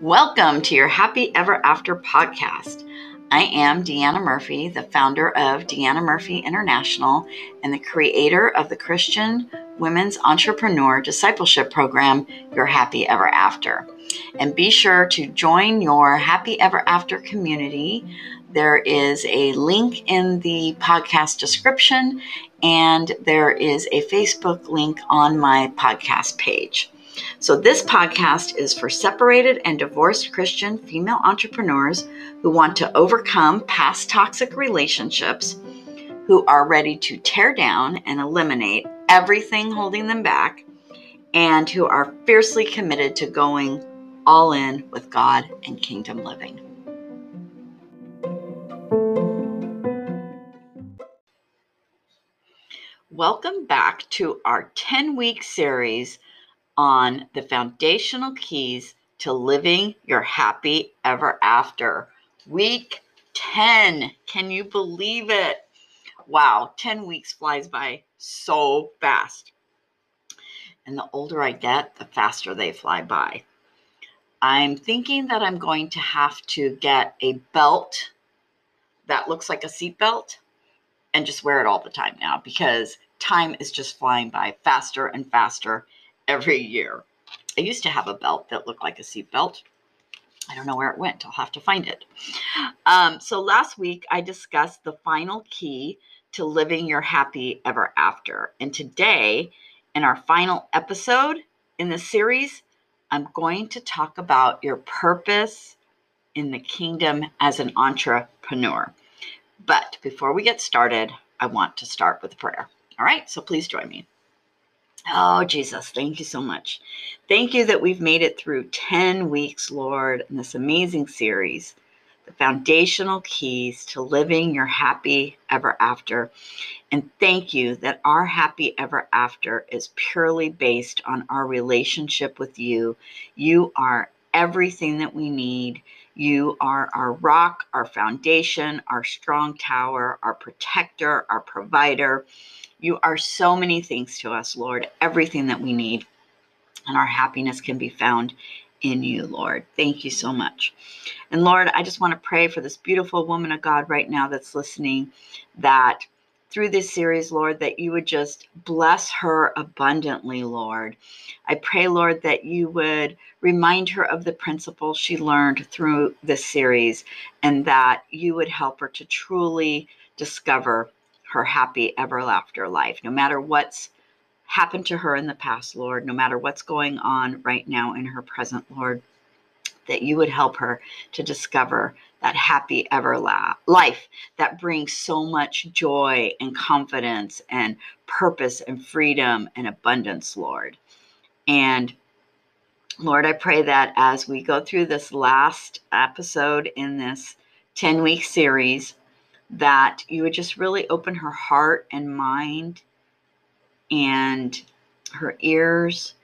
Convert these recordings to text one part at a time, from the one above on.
Welcome to your Happy Ever After podcast. I am Deanna Murphy, the founder of Deanna Murphy International and the creator of the Christian Women's Entrepreneur Discipleship Program, Your Happy Ever After. And be sure to join your Happy Ever After community. There is a link in the podcast description, and there is a Facebook link on my podcast page. So, this podcast is for separated and divorced Christian female entrepreneurs who want to overcome past toxic relationships, who are ready to tear down and eliminate everything holding them back, and who are fiercely committed to going all in with God and kingdom living. Welcome back to our 10 week series on the foundational keys to living your happy ever after. Week 10. Can you believe it? Wow, 10 weeks flies by so fast. And the older I get, the faster they fly by. I'm thinking that I'm going to have to get a belt that looks like a seat belt and just wear it all the time now because time is just flying by faster and faster every year. I used to have a belt that looked like a seat belt. I don't know where it went. I'll have to find it. Um, so last week I discussed the final key to living your happy ever after. And today, in our final episode in this series, I'm going to talk about your purpose in the kingdom as an entrepreneur. But before we get started, I want to start with a prayer. All right, so please join me. Oh, Jesus, thank you so much. Thank you that we've made it through 10 weeks, Lord, in this amazing series, the foundational keys to living your happy ever after. And thank you that our happy ever after is purely based on our relationship with you. You are everything that we need. You are our rock, our foundation, our strong tower, our protector, our provider. You are so many things to us, Lord, everything that we need. And our happiness can be found in you, Lord. Thank you so much. And Lord, I just want to pray for this beautiful woman of God right now that's listening that through this series, Lord, that you would just bless her abundantly, Lord. I pray, Lord, that you would remind her of the principles she learned through this series and that you would help her to truly discover her happy ever after life, no matter what's happened to her in the past, Lord, no matter what's going on right now in her present, Lord, that you would help her to discover that happy ever la- life that brings so much joy and confidence and purpose and freedom and abundance, Lord. And Lord, I pray that as we go through this last episode in this 10 week series, that you would just really open her heart and mind and her ears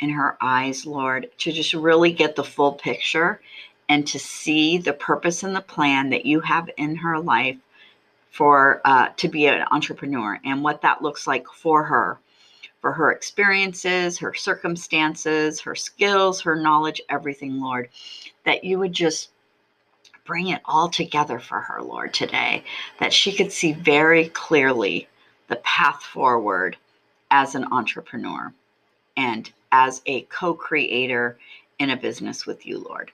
and her eyes, Lord, to just really get the full picture and to see the purpose and the plan that you have in her life for uh, to be an entrepreneur and what that looks like for her for her experiences her circumstances her skills her knowledge everything lord that you would just bring it all together for her, Lord, today, that she could see very clearly the path forward as an entrepreneur and as a co creator in a business with you, Lord.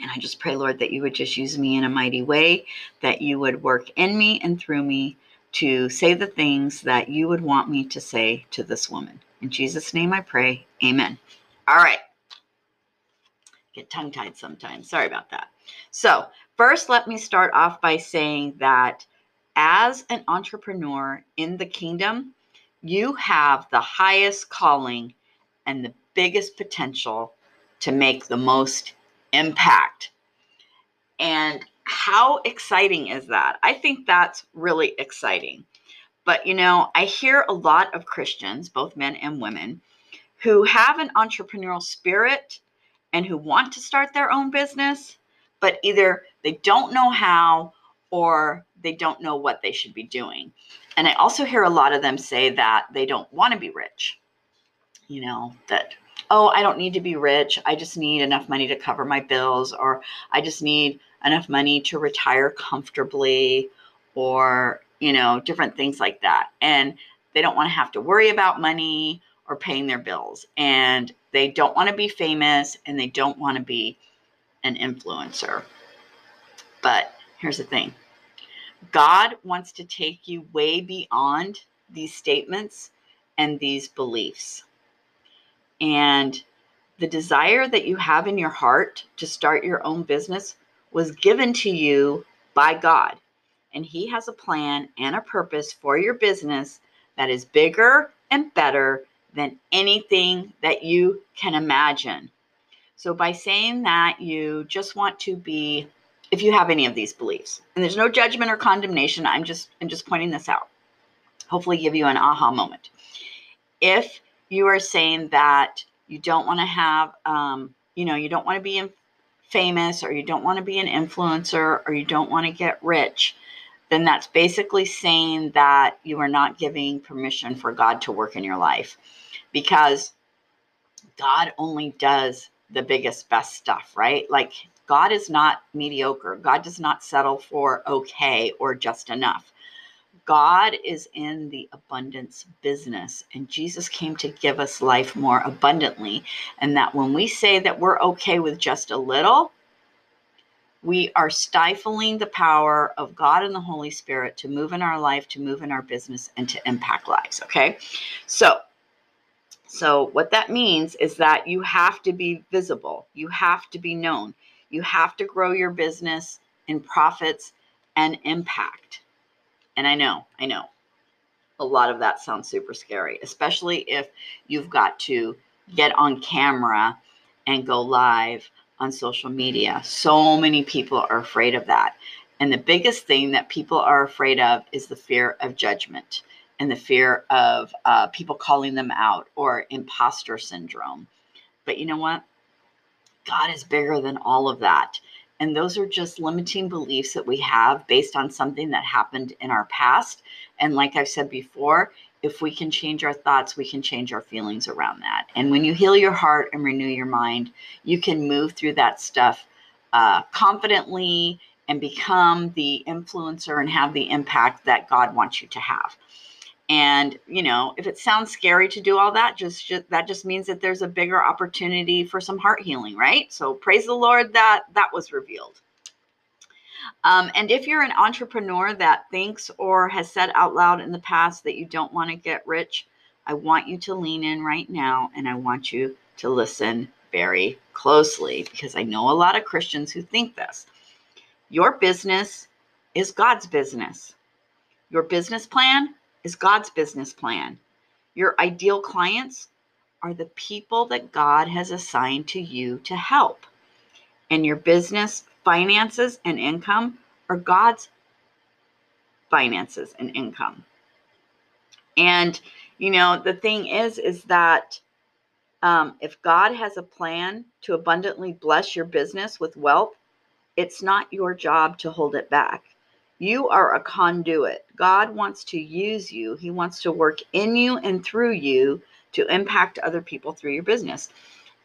And I just pray, Lord, that you would just use me in a mighty way, that you would work in me and through me to say the things that you would want me to say to this woman. In Jesus' name I pray. Amen. All right. Get tongue tied sometimes. Sorry about that. So, first, let me start off by saying that as an entrepreneur in the kingdom, you have the highest calling and the biggest potential to make the most impact. And how exciting is that? I think that's really exciting. But you know, I hear a lot of Christians, both men and women, who have an entrepreneurial spirit and who want to start their own business, but either they don't know how or they don't know what they should be doing. And I also hear a lot of them say that they don't want to be rich. You know, that, oh, I don't need to be rich. I just need enough money to cover my bills, or I just need enough money to retire comfortably, or, you know, different things like that. And they don't want to have to worry about money or paying their bills. And they don't want to be famous and they don't want to be an influencer. But here's the thing God wants to take you way beyond these statements and these beliefs. And the desire that you have in your heart to start your own business was given to you by God. And He has a plan and a purpose for your business that is bigger and better than anything that you can imagine. So, by saying that you just want to be, if you have any of these beliefs, and there's no judgment or condemnation, I'm just I'm just pointing this out. Hopefully, give you an aha moment. If you are saying that you don't want to have, um, you know, you don't want to be famous, or you don't want to be an influencer, or you don't want to get rich, then that's basically saying that you are not giving permission for God to work in your life because God only does the biggest, best stuff, right? Like God is not mediocre. God does not settle for okay or just enough. God is in the abundance business, and Jesus came to give us life more abundantly. And that when we say that we're okay with just a little, we are stifling the power of God and the Holy Spirit to move in our life, to move in our business, and to impact lives. Okay. So, so what that means is that you have to be visible, you have to be known, you have to grow your business in profits and impact. And I know, I know, a lot of that sounds super scary, especially if you've got to get on camera and go live on social media. So many people are afraid of that. And the biggest thing that people are afraid of is the fear of judgment and the fear of uh, people calling them out or imposter syndrome. But you know what? God is bigger than all of that. And those are just limiting beliefs that we have based on something that happened in our past. And like I've said before, if we can change our thoughts, we can change our feelings around that. And when you heal your heart and renew your mind, you can move through that stuff uh, confidently and become the influencer and have the impact that God wants you to have. And you know, if it sounds scary to do all that, just, just that just means that there's a bigger opportunity for some heart healing, right? So praise the Lord that that was revealed. Um, and if you're an entrepreneur that thinks or has said out loud in the past that you don't want to get rich, I want you to lean in right now and I want you to listen very closely because I know a lot of Christians who think this. Your business is God's business. Your business plan is God's business plan. Your ideal clients are the people that God has assigned to you to help. And your business finances and income are God's finances and income. And you know, the thing is, is that um, if God has a plan to abundantly bless your business with wealth, it's not your job to hold it back. You are a conduit. God wants to use you, He wants to work in you and through you to impact other people through your business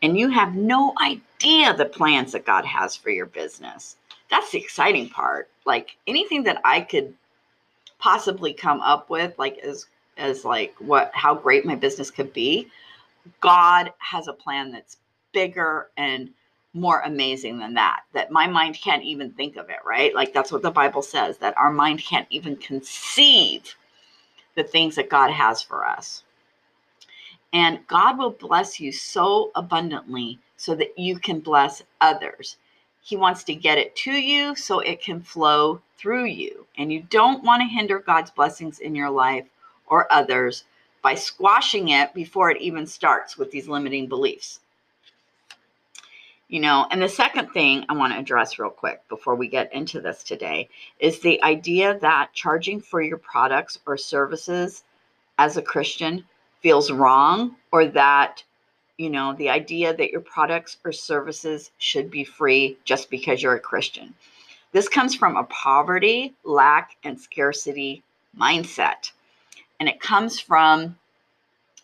and you have no idea the plans that God has for your business. That's the exciting part. Like anything that I could possibly come up with, like as as like what how great my business could be, God has a plan that's bigger and more amazing than that that my mind can't even think of it right like that's what the bible says that our mind can't even conceive the things that god has for us and God will bless you so abundantly so that you can bless others. He wants to get it to you so it can flow through you. And you don't want to hinder God's blessings in your life or others by squashing it before it even starts with these limiting beliefs. You know, and the second thing I want to address real quick before we get into this today is the idea that charging for your products or services as a Christian feels wrong or that you know the idea that your products or services should be free just because you're a christian This comes from a poverty, lack, and scarcity mindset. And it comes from,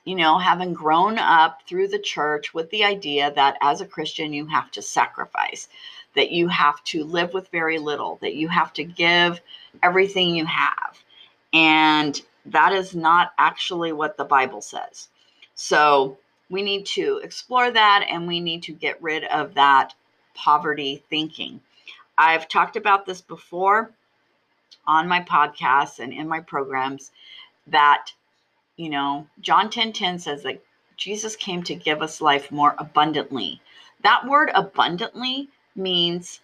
you know, having grown up through the church with the idea that as a Christian, you have to sacrifice, that you have to live with very little, that you have to give everything you have. And that is not actually what the Bible says. So we need to explore that and we need to get rid of that poverty thinking. I've talked about this before on my podcasts and in my programs that, you know, John 10 10 says that Jesus came to give us life more abundantly. That word abundantly means,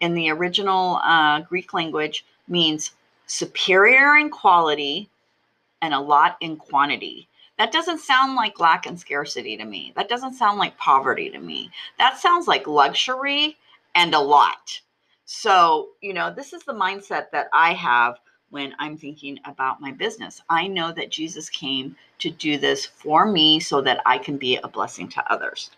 in the original uh, Greek language, means superior in quality and a lot in quantity. That doesn't sound like lack and scarcity to me. That doesn't sound like poverty to me. That sounds like luxury and a lot. So, you know, this is the mindset that I have when I'm thinking about my business. I know that Jesus came to do this for me so that I can be a blessing to others.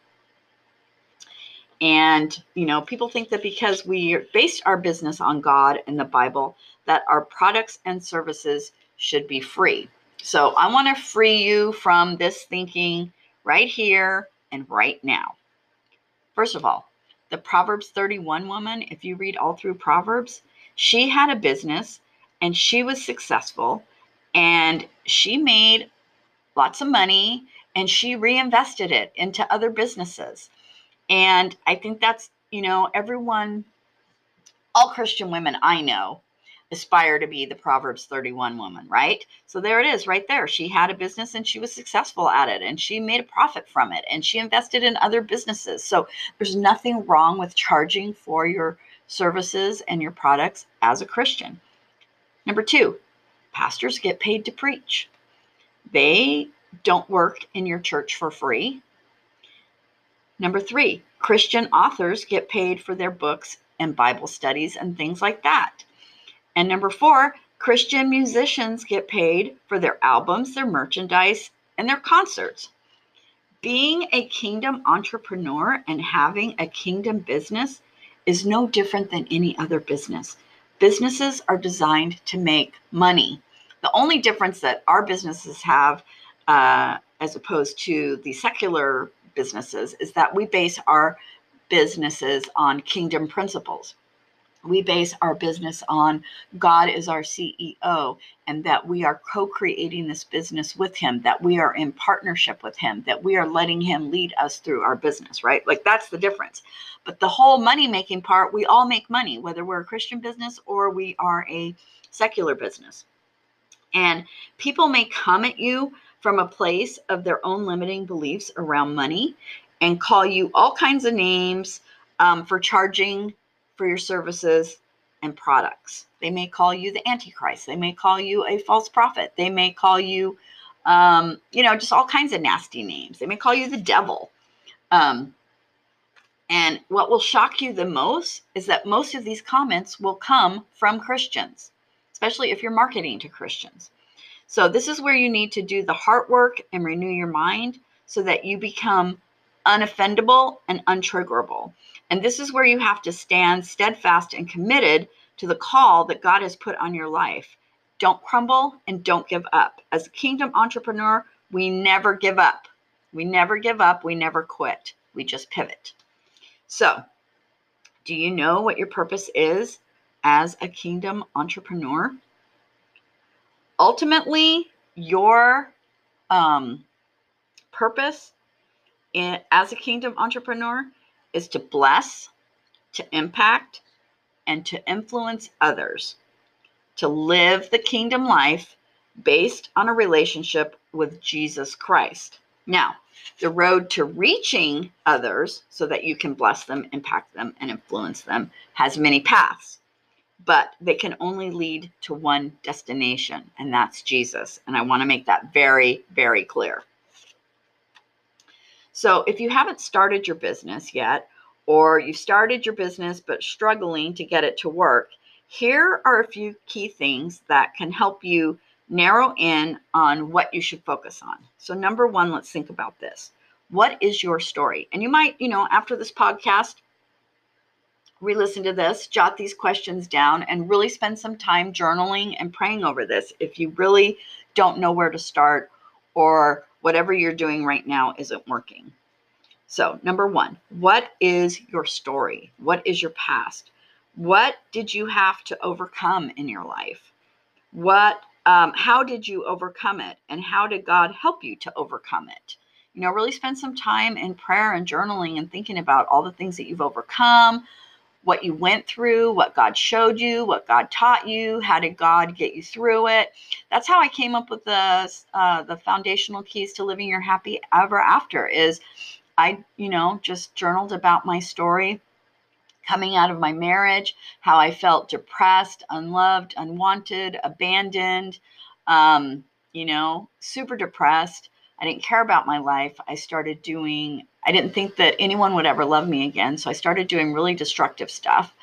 And, you know, people think that because we based our business on God and the Bible, that our products and services should be free. So I want to free you from this thinking right here and right now. First of all, the Proverbs 31 woman, if you read all through Proverbs, she had a business and she was successful and she made lots of money and she reinvested it into other businesses. And I think that's, you know, everyone, all Christian women I know aspire to be the Proverbs 31 woman, right? So there it is right there. She had a business and she was successful at it and she made a profit from it and she invested in other businesses. So there's nothing wrong with charging for your services and your products as a Christian. Number two, pastors get paid to preach. They don't work in your church for free. Number three, Christian authors get paid for their books and Bible studies and things like that. And number four, Christian musicians get paid for their albums, their merchandise, and their concerts. Being a kingdom entrepreneur and having a kingdom business is no different than any other business. Businesses are designed to make money. The only difference that our businesses have, uh, as opposed to the secular businesses, is that we base our businesses on kingdom principles we base our business on God is our CEO and that we are co creating this business with Him, that we are in partnership with Him, that we are letting Him lead us through our business, right? Like that's the difference. But the whole money making part, we all make money, whether we're a Christian business or we are a secular business. And people may come at you from a place of their own limiting beliefs around money and call you all kinds of names um, for charging for your services and products. They may call you the Antichrist. They may call you a false prophet. They may call you, um, you know, just all kinds of nasty names. They may call you the devil. Um, and what will shock you the most is that most of these comments will come from Christians, especially if you're marketing to Christians. So, this is where you need to do the heart work and renew your mind so that you become unoffendable and untriggerable. And this is where you have to stand steadfast and committed to the call that God has put on your life. Don't crumble and don't give up. As a kingdom entrepreneur, we never give up. We never give up. We never quit. We just pivot. So, do you know what your purpose is as a kingdom entrepreneur? Ultimately, your um, purpose in, as a kingdom entrepreneur is to bless, to impact, and to influence others, to live the kingdom life based on a relationship with Jesus Christ. Now, the road to reaching others so that you can bless them, impact them, and influence them has many paths, but they can only lead to one destination, and that's Jesus. And I want to make that very, very clear. So if you haven't started your business yet, or you started your business but struggling to get it to work, here are a few key things that can help you narrow in on what you should focus on. So, number one, let's think about this. What is your story? And you might, you know, after this podcast, re listen to this, jot these questions down, and really spend some time journaling and praying over this if you really don't know where to start or whatever you're doing right now isn't working. So, number one, what is your story? What is your past? What did you have to overcome in your life? What, um, how did you overcome it? And how did God help you to overcome it? You know, really spend some time in prayer and journaling and thinking about all the things that you've overcome, what you went through, what God showed you, what God taught you, how did God get you through it. That's how I came up with the uh, the foundational keys to living your happy ever after. Is I, you know, just journaled about my story coming out of my marriage, how I felt depressed, unloved, unwanted, abandoned, um, you know, super depressed. I didn't care about my life. I started doing I didn't think that anyone would ever love me again. So I started doing really destructive stuff.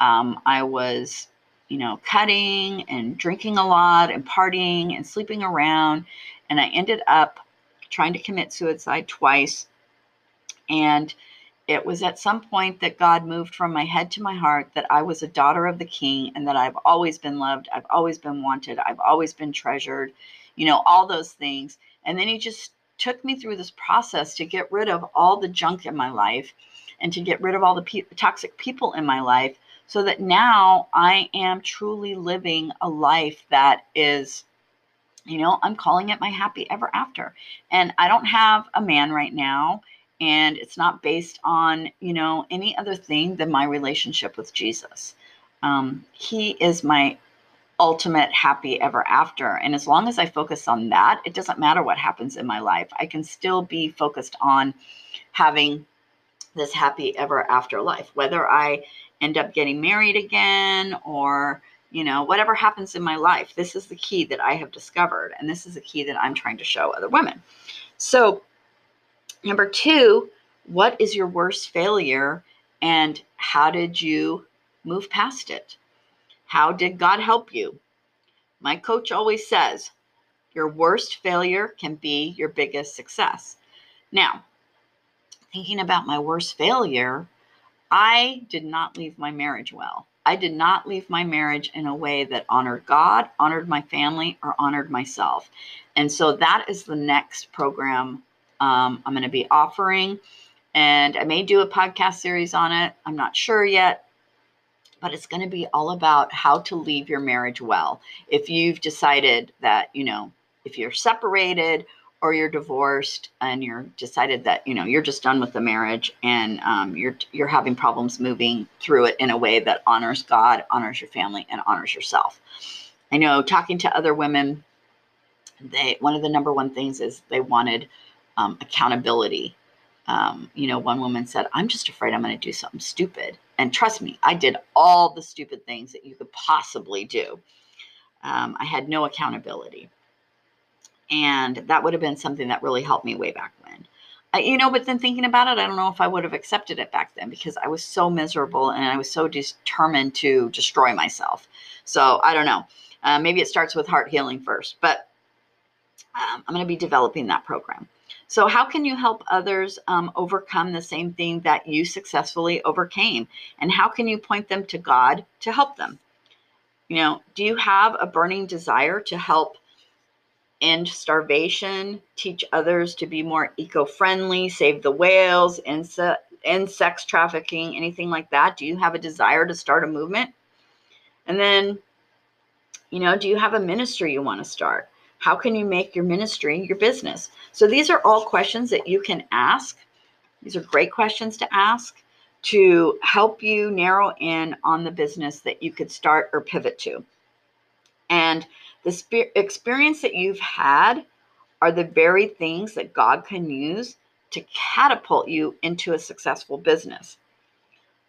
Um, I was, you know, cutting and drinking a lot and partying and sleeping around. And I ended up trying to commit suicide twice. And it was at some point that God moved from my head to my heart that I was a daughter of the king and that I've always been loved. I've always been wanted. I've always been treasured, you know, all those things. And then he just took me through this process to get rid of all the junk in my life and to get rid of all the pe- toxic people in my life so that now I am truly living a life that is you know, I'm calling it my happy ever after. And I don't have a man right now and it's not based on, you know, any other thing than my relationship with Jesus. Um, he is my ultimate happy ever after. And as long as I focus on that, it doesn't matter what happens in my life. I can still be focused on having this happy ever after life, whether I end up getting married again or you know whatever happens in my life this is the key that i have discovered. And this is the key that i'm trying to show other women. So number two what is your worst failure? And how did you move past it how did God help you? My coach always says, your worst failure can be your biggest success. Now, thinking about my worst failure, I did not leave my marriage well. I did not leave my marriage in a way that honored God, honored my family, or honored myself. And so that is the next program um, I'm going to be offering. And I may do a podcast series on it. I'm not sure yet but it's going to be all about how to leave your marriage well. If you've decided that, you know, if you're separated or you're divorced and you're decided that, you know, you're just done with the marriage and um, you're you're having problems moving through it in a way that honors God, honors your family, and honors yourself. I know talking to other women, they one of the number one things is they wanted um, accountability. Um, you know, one woman said, "I'm just afraid I'm going to do something stupid." And trust me, I did all the stupid things that you could possibly do. Um, I had no accountability. And that would have been something that really helped me way back when. Uh, you know, but then thinking about it, I don't know if I would have accepted it back then because I was so miserable and I was so determined to destroy myself. So I don't know. Uh, maybe it starts with heart healing first, but um, I'm going to be developing that program. So, how can you help others um, overcome the same thing that you successfully overcame? And how can you point them to God to help them? You know, do you have a burning desire to help end starvation, teach others to be more eco friendly, save the whales, end sex trafficking, anything like that? Do you have a desire to start a movement? And then, you know, do you have a ministry you want to start? How can you make your ministry your business? So these are all questions that you can ask. These are great questions to ask to help you narrow in on the business that you could start or pivot to. And the spe- experience that you've had are the very things that God can use to catapult you into a successful business.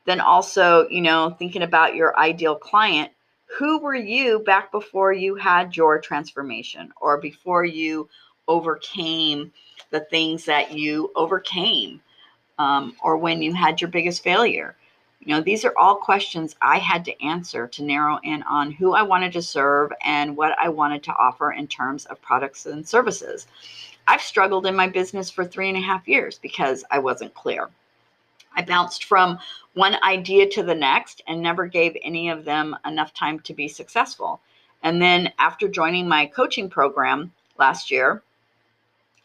Then also, you know, thinking about your ideal client, who were you back before you had your transformation or before you overcame the things that you overcame um, or when you had your biggest failure? You know, these are all questions I had to answer to narrow in on who I wanted to serve and what I wanted to offer in terms of products and services. I've struggled in my business for three and a half years because I wasn't clear. I bounced from one idea to the next and never gave any of them enough time to be successful. And then after joining my coaching program last year,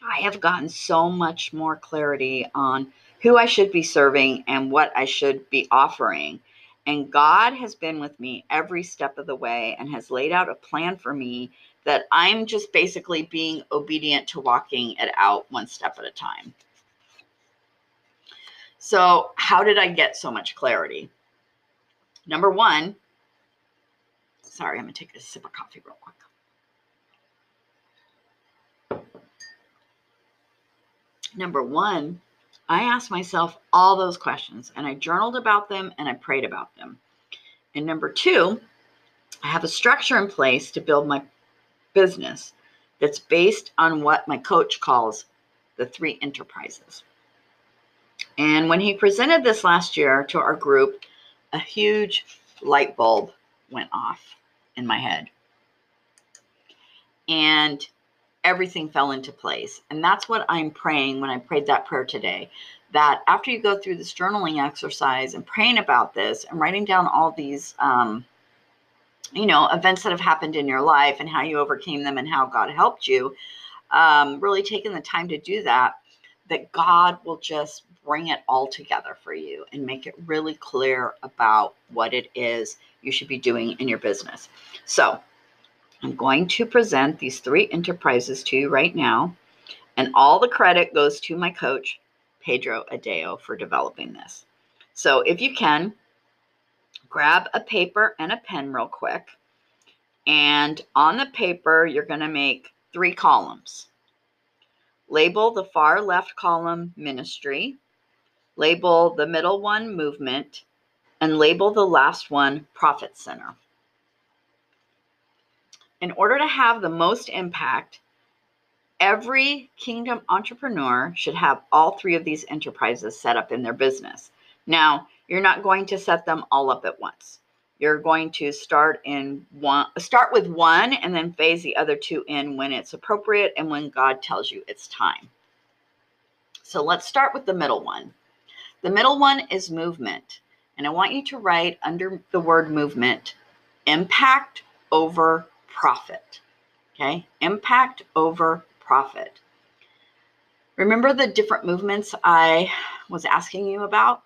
I have gotten so much more clarity on who I should be serving and what I should be offering. And God has been with me every step of the way and has laid out a plan for me that I'm just basically being obedient to walking it out one step at a time. So, how did I get so much clarity? Number one, sorry, I'm going to take a sip of coffee real quick. Number one, I asked myself all those questions and I journaled about them and I prayed about them. And number two, I have a structure in place to build my business that's based on what my coach calls the three enterprises. And when he presented this last year to our group, a huge light bulb went off in my head. And everything fell into place. And that's what I'm praying when I prayed that prayer today. That after you go through this journaling exercise and praying about this and writing down all these, um, you know, events that have happened in your life and how you overcame them and how God helped you, um, really taking the time to do that, that God will just bring it all together for you and make it really clear about what it is you should be doing in your business. So, I'm going to present these three enterprises to you right now, and all the credit goes to my coach, Pedro Adao, for developing this. So if you can, grab a paper and a pen real quick. And on the paper, you're going to make three columns. Label the far left column ministry, label the middle one movement, and label the last one profit center in order to have the most impact, every kingdom entrepreneur should have all three of these enterprises set up in their business. Now, you're not going to set them all up at once. You're going to start in one start with one and then phase the other two in when it's appropriate and when God tells you it's time. So let's start with the middle one. The middle one is movement. And I want you to write under the word movement impact over profit. Okay, impact over profit. Remember the different movements I was asking you about?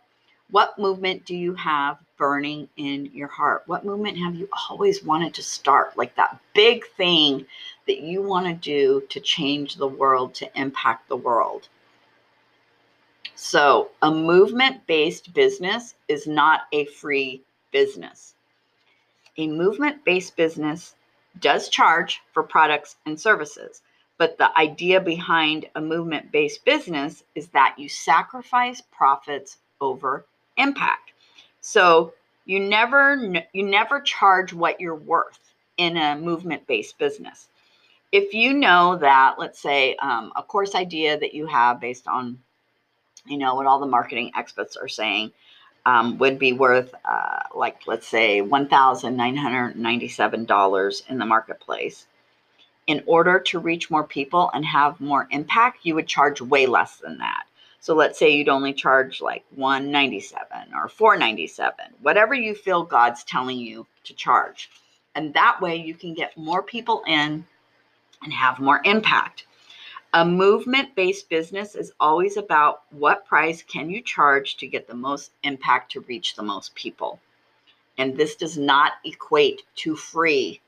What movement do you have burning in your heart? What movement have you always wanted to start? Like that big thing that you want to do to change the world, to impact the world. So, a movement based business is not a free business. A movement based business does charge for products and services. But the idea behind a movement based business is that you sacrifice profits over impact. So you never you never charge what you're worth in a movement based business. If you know that, let's say, um, a course idea that you have based on, you know, what all the marketing experts are saying, um, would be worth, uh, like, let's say, $1,997 in the marketplace. In order to reach more people and have more impact, you would charge way less than that. So let's say you'd only charge like 197 or 497, whatever you feel God's telling you to charge. And that way you can get more people in and have more impact. A movement based business is always about what price can you charge to get the most impact to reach the most people. And this does not equate to free.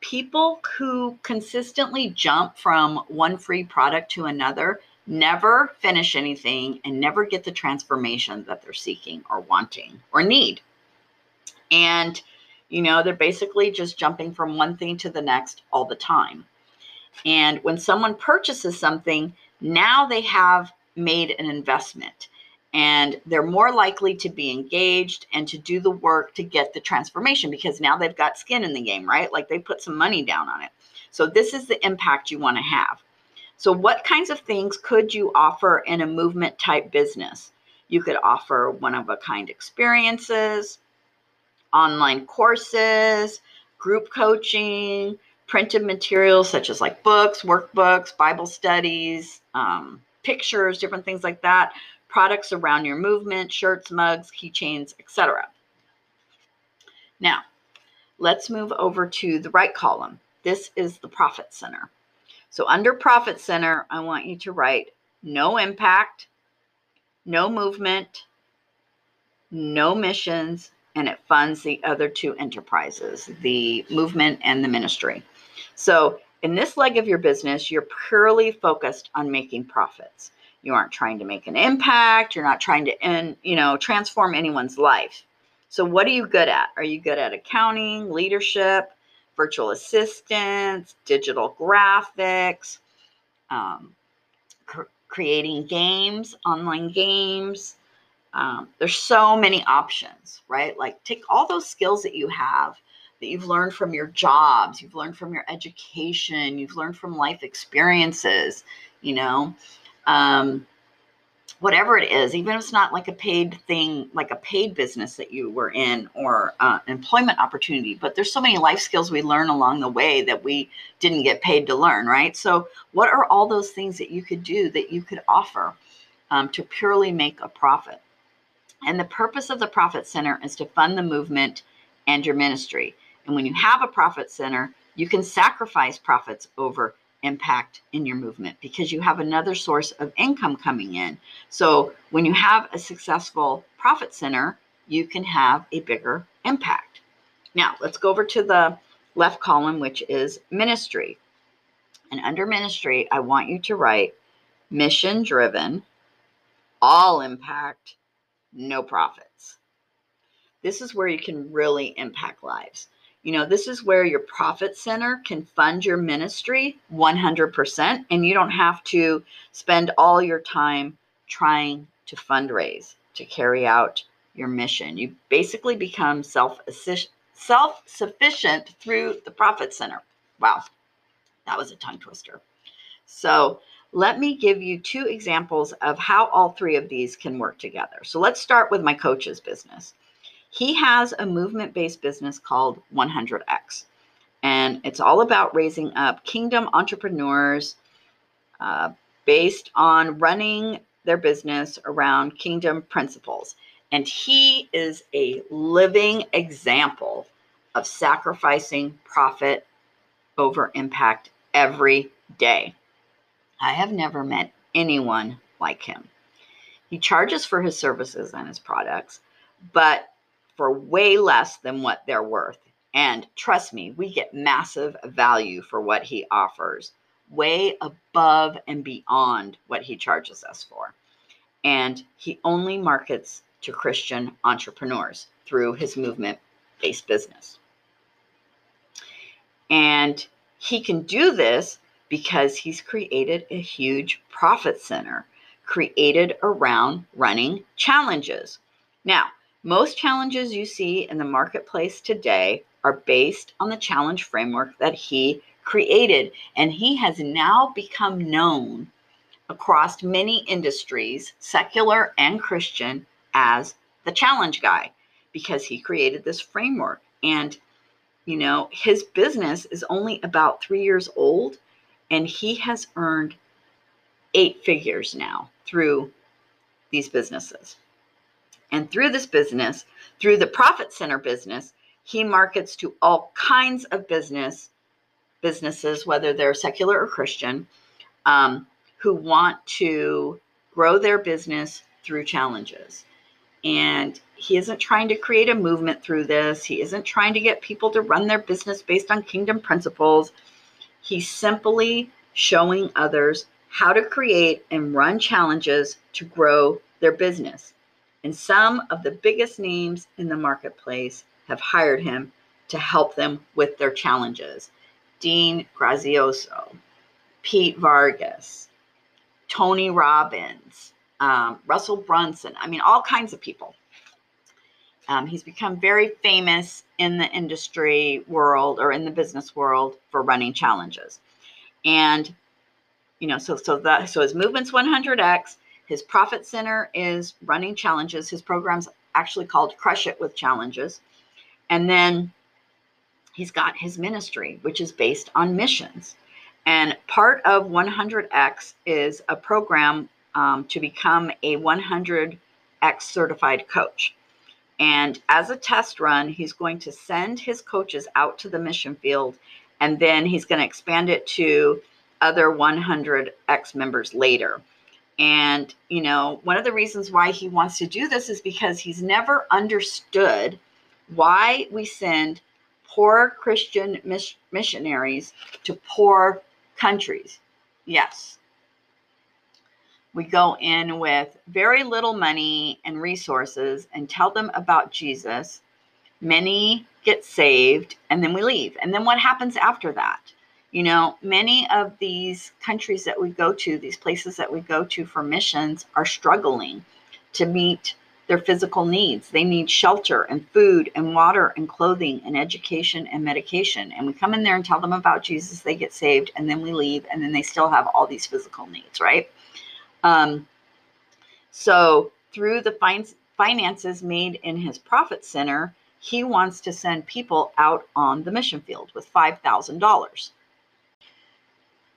People who consistently jump from one free product to another never finish anything and never get the transformation that they're seeking or wanting or need. And, you know, they're basically just jumping from one thing to the next all the time. And when someone purchases something, now they have made an investment and they're more likely to be engaged and to do the work to get the transformation because now they've got skin in the game, right? Like they put some money down on it. So, this is the impact you want to have. So, what kinds of things could you offer in a movement type business? You could offer one of a kind experiences, online courses, group coaching, printed materials such as like books, workbooks, Bible studies, um, pictures, different things like that, products around your movement, shirts, mugs, keychains, etc. Now, let's move over to the right column. This is the profit center. So under profit center, I want you to write no impact, no movement, no missions, and it funds the other two enterprises, the movement and the ministry. So in this leg of your business, you're purely focused on making profits. You aren't trying to make an impact. You're not trying to, in, you know, transform anyone's life. So what are you good at? Are you good at accounting, leadership, virtual assistants, digital graphics, um, cr- creating games, online games? Um, there's so many options, right? Like take all those skills that you have that you've learned from your jobs, you've learned from your education, you've learned from life experiences, you know, um, whatever it is, even if it's not like a paid thing, like a paid business that you were in or uh, employment opportunity, but there's so many life skills we learn along the way that we didn't get paid to learn, right? So, what are all those things that you could do that you could offer um, to purely make a profit? And the purpose of the Profit Center is to fund the movement and your ministry. And when you have a profit center, you can sacrifice profits over impact in your movement because you have another source of income coming in. So when you have a successful profit center, you can have a bigger impact. Now, let's go over to the left column, which is ministry. And under ministry, I want you to write mission driven, all impact, no profits. This is where you can really impact lives. You know, this is where your profit center can fund your ministry 100%, and you don't have to spend all your time trying to fundraise to carry out your mission. You basically become self self sufficient through the profit center. Wow, that was a tongue twister. So, let me give you two examples of how all three of these can work together. So, let's start with my coach's business. He has a movement based business called 100X, and it's all about raising up kingdom entrepreneurs uh, based on running their business around kingdom principles. And he is a living example of sacrificing profit over impact every day. I have never met anyone like him. He charges for his services and his products, but for way less than what they're worth. And trust me, we get massive value for what he offers, way above and beyond what he charges us for. And he only markets to Christian entrepreneurs through his movement based business. And he can do this because he's created a huge profit center created around running challenges. Now, most challenges you see in the marketplace today are based on the challenge framework that he created, and he has now become known across many industries, secular and Christian, as the challenge guy because he created this framework. And, you know, his business is only about three years old, and he has earned eight figures now through these businesses. And through this business, through the profit center business, he markets to all kinds of business businesses, whether they're secular or Christian, um, who want to grow their business through challenges. And he isn't trying to create a movement through this. He isn't trying to get people to run their business based on kingdom principles. He's simply showing others how to create and run challenges to grow their business. And some of the biggest names in the marketplace have hired him to help them with their challenges. Dean Graziosi, Pete Vargas, Tony Robbins, um, Russell Brunson. I mean, all kinds of people. Um, he's become very famous in the industry world or in the business world for running challenges. And, you know, so so that so his movement's 100x. His profit center is running challenges. His program's actually called Crush It with Challenges. And then he's got his ministry, which is based on missions. And part of 100X is a program um, to become a 100x certified coach. And as a test run, he's going to send his coaches out to the mission field and then he's going to expand it to other 100x members later. And, you know, one of the reasons why he wants to do this is because he's never understood why we send poor Christian mis- missionaries to poor countries. Yes. We go in with very little money and resources and tell them about Jesus. Many get saved and then we leave. And then what happens after that? You know, many of these countries that we go to, these places that we go to for missions, are struggling to meet their physical needs. They need shelter and food and water and clothing and education and medication. And we come in there and tell them about Jesus, they get saved, and then we leave, and then they still have all these physical needs, right? Um, so, through the fin- finances made in his profit center, he wants to send people out on the mission field with $5,000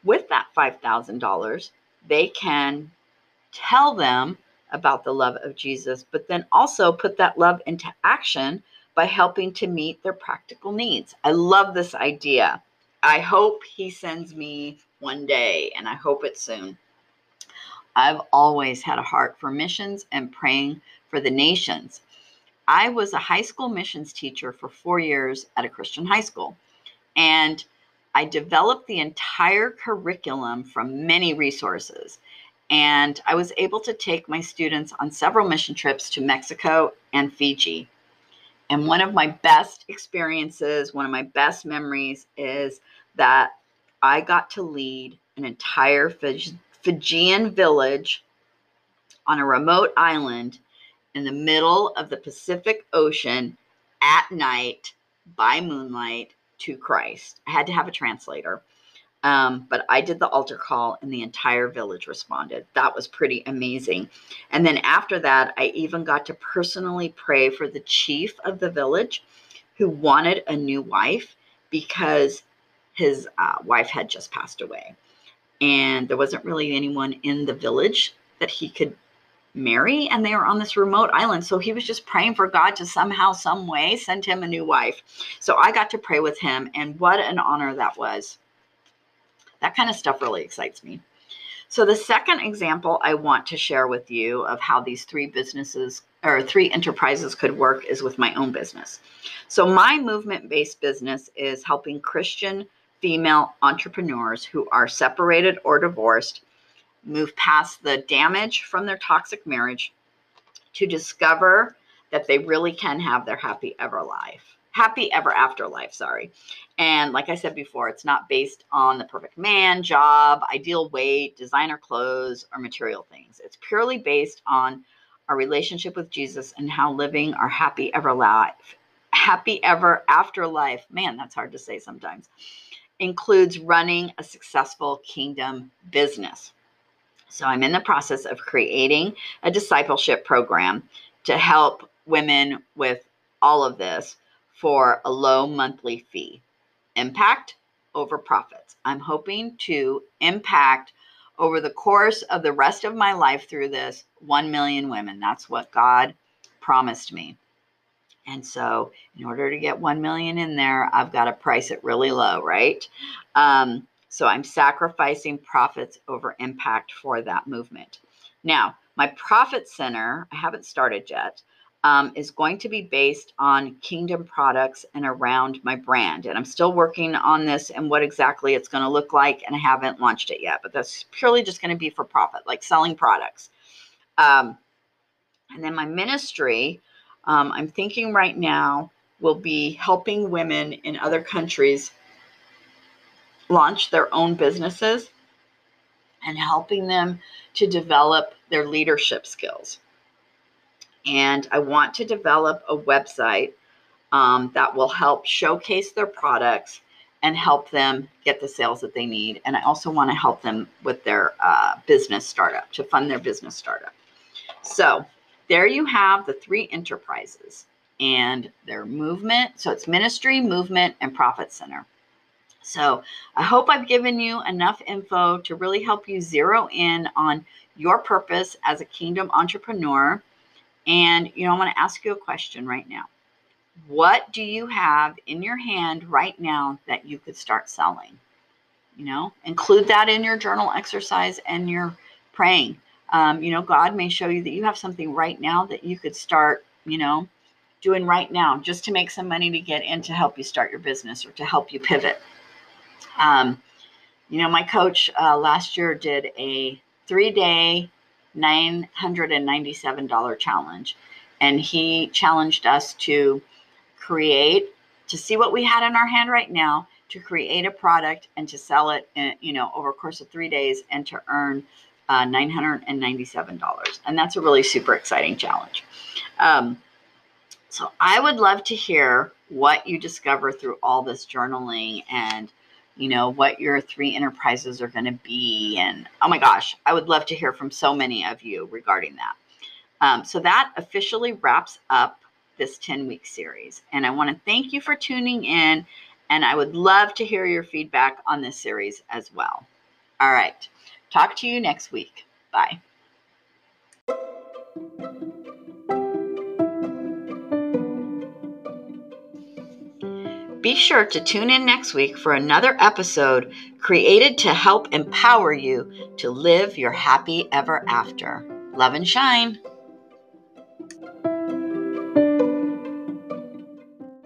with that $5,000, they can tell them about the love of Jesus, but then also put that love into action by helping to meet their practical needs. I love this idea. I hope he sends me one day, and I hope it's soon. I've always had a heart for missions and praying for the nations. I was a high school missions teacher for four years at a Christian high school. And I developed the entire curriculum from many resources. And I was able to take my students on several mission trips to Mexico and Fiji. And one of my best experiences, one of my best memories is that I got to lead an entire Fijian village on a remote island in the middle of the Pacific Ocean at night by moonlight to Christ. I had to have a translator. Um, but I did the altar call and the entire village responded. That was pretty amazing. And then after that, I even got to personally pray for the chief of the village who wanted a new wife because his uh, wife had just passed away. And there wasn't really anyone in the village that he could marry and they were on this remote island. So he was just praying for god to somehow some way send him a new wife. So i got to pray with him and what an honor that was. That kind of stuff really excites me. So the second example i want to share with you of how these three businesses or three enterprises could work is with my own business. So my movement based business is helping christian female entrepreneurs who are separated or divorced move past the damage from their toxic marriage to discover that they really can have their happy ever life happy ever after life sorry. And like i said before it's not based on the perfect man job ideal weight designer clothes or material things. It's purely based on our relationship with jesus and how living our happy ever life happy ever after life man that's hard to say sometimes includes running a successful kingdom business so I'm in the process of creating a discipleship program to help women with all of this for a low monthly fee. Impact over profits. I'm hoping to impact over the course of the rest of my life through this 1 million women. That's what God promised me. And so, in order to get 1 million in there, I've got to price it really low, right? Um, so I'm sacrificing profits over impact for that movement. Now, my profit center, I haven't started yet, um, is going to be based on kingdom products and around my brand. And I'm still working on this and what exactly it's going to look like. And I haven't launched it yet, but that's purely just going to be for profit, like selling products. Um, and then my ministry, um, I'm thinking right now, will be helping women in other countries launch their own businesses and helping them to develop their leadership skills. And I want to develop a website um, that will help showcase their products and help them get the sales that they need. And I also want to help them with their uh, business startup to fund their business startup. So there you have the three enterprises and their movement. So it's ministry, movement, and profit center. So I hope I've given you enough info to really help you zero in on your purpose as a kingdom entrepreneur. And, you know, I'm going to ask you a question right now. What do you have in your hand right now that you could start selling? You know, include that in your journal exercise and your praying. Um, you know, God may show you that you have something right now that you could start, you know, doing right now just to make some money to get in to help you start your business or to help you pivot. Um, you know, my coach uh, last year did a three day, $997 challenge. And he challenged us to create, to see what we had in our hand right now, to create a product and to sell it, in, you know, over a course of three days and to earn uh, $997. And that's a really super exciting challenge. Um, so I would love to hear what you discover through all this journaling and you know what your three enterprises are going to be and oh my gosh i would love to hear from so many of you regarding that. Um, so that officially wraps up this 10 week series and i want to thank you for tuning in and i would love to hear your feedback on this series as well. All right talk to you next week. Bye Be sure to tune in next week for another episode created to help empower you to live your happy ever after. Love and shine.